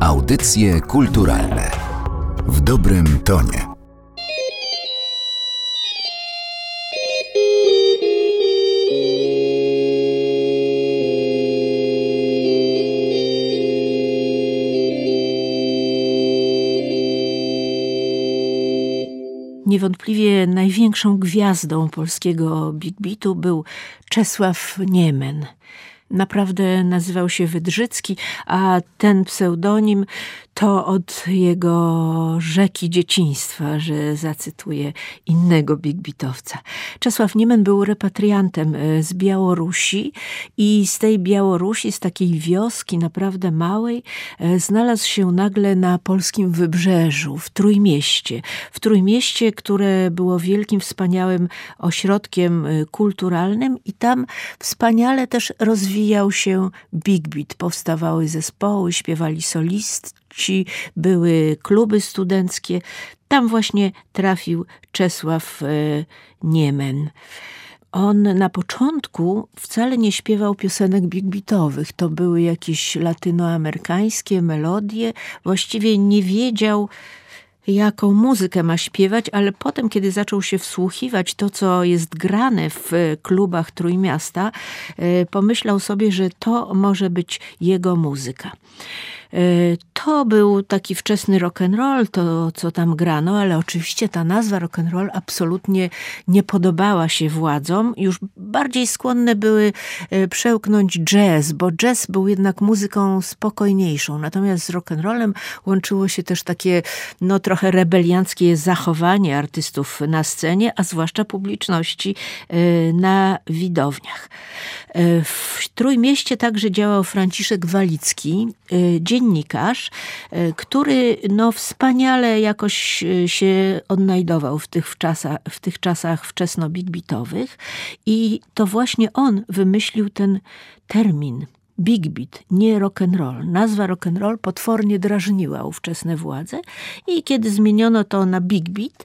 Audycje kulturalne w dobrym tonie. Niewątpliwie największą gwiazdą polskiego Big Beatu był Czesław Niemen naprawdę nazywał się Wydrzycki, a ten pseudonim to od jego rzeki dzieciństwa, że zacytuję innego big bitowca. Czesław Niemen był repatriantem e, z Białorusi i z tej Białorusi, z takiej wioski naprawdę małej, e, znalazł się nagle na polskim wybrzeżu, w Trójmieście. W Trójmieście, które było wielkim, wspaniałym ośrodkiem e, kulturalnym i tam wspaniale też rozwijał się big beat. Powstawały zespoły, śpiewali solist, ci były kluby studenckie. Tam właśnie trafił Czesław e, Niemen. On na początku wcale nie śpiewał piosenek big beatowych. To były jakieś latynoamerykańskie melodie. Właściwie nie wiedział, jaką muzykę ma śpiewać, ale potem, kiedy zaczął się wsłuchiwać to, co jest grane w klubach Trójmiasta, e, pomyślał sobie, że to może być jego muzyka. E, to był taki wczesny rock and roll, to co tam grano, ale oczywiście ta nazwa rock and roll absolutnie nie podobała się władzom. Już bardziej skłonne były e, przełknąć jazz, bo jazz był jednak muzyką spokojniejszą. Natomiast z rock and rollem łączyło się też takie no trochę rebelianckie zachowanie artystów na scenie, a zwłaszcza publiczności e, na widowniach. W Trójmieście także działał Franciszek Walicki, dziennikarz, e, który no, wspaniale jakoś e, się odnajdował w tych, czasach, w tych czasach wczesno-big-bitowych i to właśnie on wymyślił ten termin Big Beat, nie rock and roll. Nazwa rock and roll potwornie drażniła ówczesne władze i kiedy zmieniono to na Big Beat,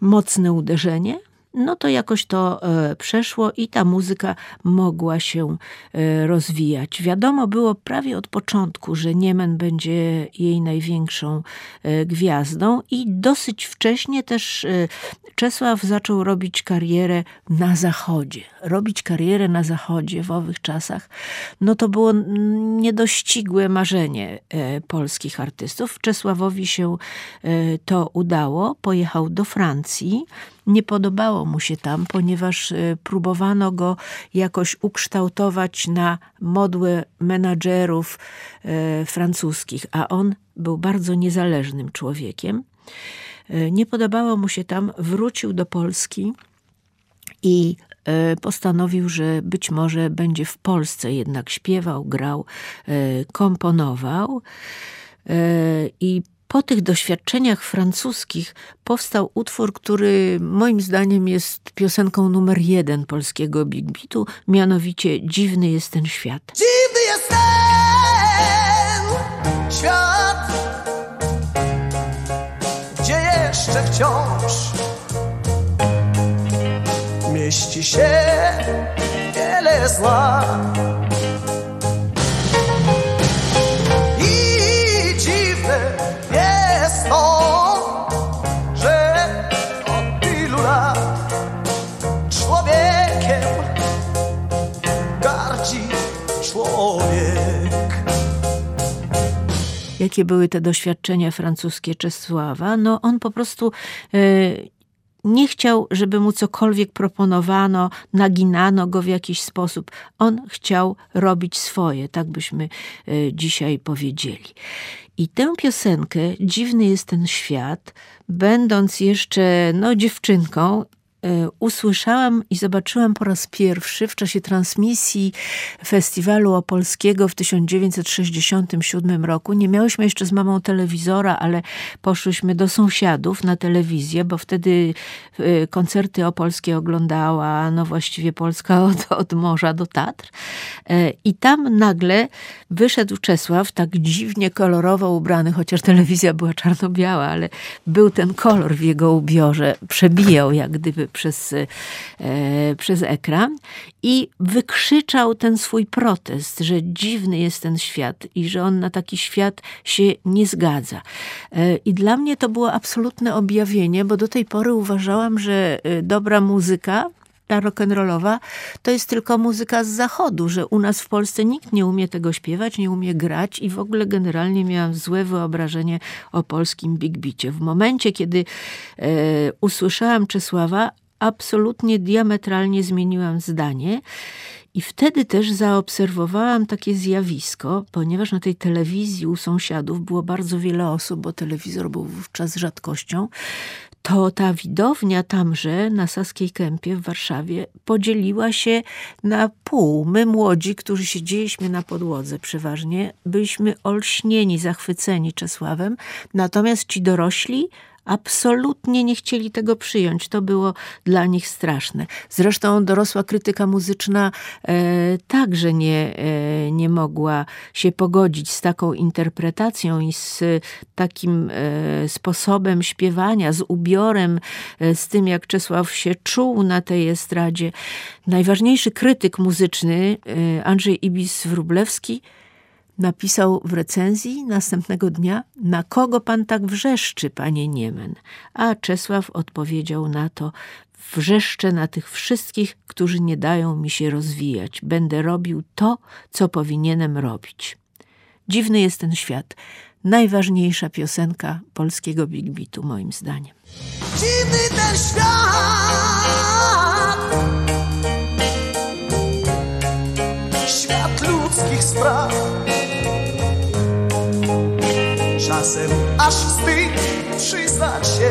mocne uderzenie, no to jakoś to e, przeszło i ta muzyka mogła się e, rozwijać. Wiadomo było prawie od początku, że Niemen będzie jej największą e, gwiazdą i dosyć wcześnie też Czesław zaczął robić karierę na zachodzie. Robić karierę na zachodzie w owych czasach, no to było niedościgłe marzenie polskich artystów. Czesławowi się to udało. Pojechał do Francji, nie podobało mu się tam, ponieważ e, próbowano go jakoś ukształtować na modłę menadżerów e, francuskich, a on był bardzo niezależnym człowiekiem. E, nie podobało mu się tam, wrócił do Polski i postanowił, że być może będzie w Polsce jednak śpiewał, grał, komponował. I po tych doświadczeniach francuskich powstał utwór, który moim zdaniem jest piosenką numer jeden polskiego Big Beatu, mianowicie Dziwny jest ten świat. Dziwny jest ten świat, gdzie jeszcze wciąż mieści się wiele zła. Jakie były te doświadczenia francuskie Czesława, no on po prostu e, nie chciał, żeby mu cokolwiek proponowano, naginano go w jakiś sposób. On chciał robić swoje, tak byśmy e, dzisiaj powiedzieli. I tę piosenkę, Dziwny jest ten świat, będąc jeszcze no, dziewczynką, usłyszałam i zobaczyłam po raz pierwszy w czasie transmisji Festiwalu Opolskiego w 1967 roku. Nie miałyśmy jeszcze z mamą telewizora, ale poszłyśmy do sąsiadów na telewizję, bo wtedy e, koncerty opolskie oglądała, no właściwie Polska od, od morza do Tatr. E, I tam nagle wyszedł Czesław, tak dziwnie kolorowo ubrany, chociaż telewizja była czarno-biała, ale był ten kolor w jego ubiorze, przebijał jak gdyby przez, e, przez ekran i wykrzyczał ten swój protest, że dziwny jest ten świat i że on na taki świat się nie zgadza. E, I dla mnie to było absolutne objawienie, bo do tej pory uważałam, że e, dobra muzyka ta rock'n'rollowa to jest tylko muzyka z zachodu, że u nas w Polsce nikt nie umie tego śpiewać, nie umie grać i w ogóle generalnie miałam złe wyobrażenie o polskim big beacie. W momencie, kiedy e, usłyszałam Czesława, absolutnie diametralnie zmieniłam zdanie i wtedy też zaobserwowałam takie zjawisko, ponieważ na tej telewizji u sąsiadów było bardzo wiele osób, bo telewizor był wówczas rzadkością, to ta widownia tamże na Saskiej Kępie w Warszawie podzieliła się na pół. My młodzi, którzy siedzieliśmy na podłodze przeważnie, byliśmy olśnieni, zachwyceni Czesławem, natomiast ci dorośli absolutnie nie chcieli tego przyjąć. To było dla nich straszne. Zresztą dorosła krytyka muzyczna e, także nie, e, nie mogła się pogodzić z taką interpretacją i z takim e, sposobem śpiewania, z ubiorem, e, z tym jak Czesław się czuł na tej estradzie. Najważniejszy krytyk muzyczny, e, Andrzej Ibis-Wrublewski, napisał w recenzji następnego dnia, na kogo pan tak wrzeszczy, panie Niemen? A Czesław odpowiedział na to, wrzeszczę na tych wszystkich, którzy nie dają mi się rozwijać. Będę robił to, co powinienem robić. Dziwny jest ten świat. Najważniejsza piosenka polskiego Big Beatu, moim zdaniem. Dziwny ten świat Świat ludzkich spraw Czasem aż wstyd przyznać się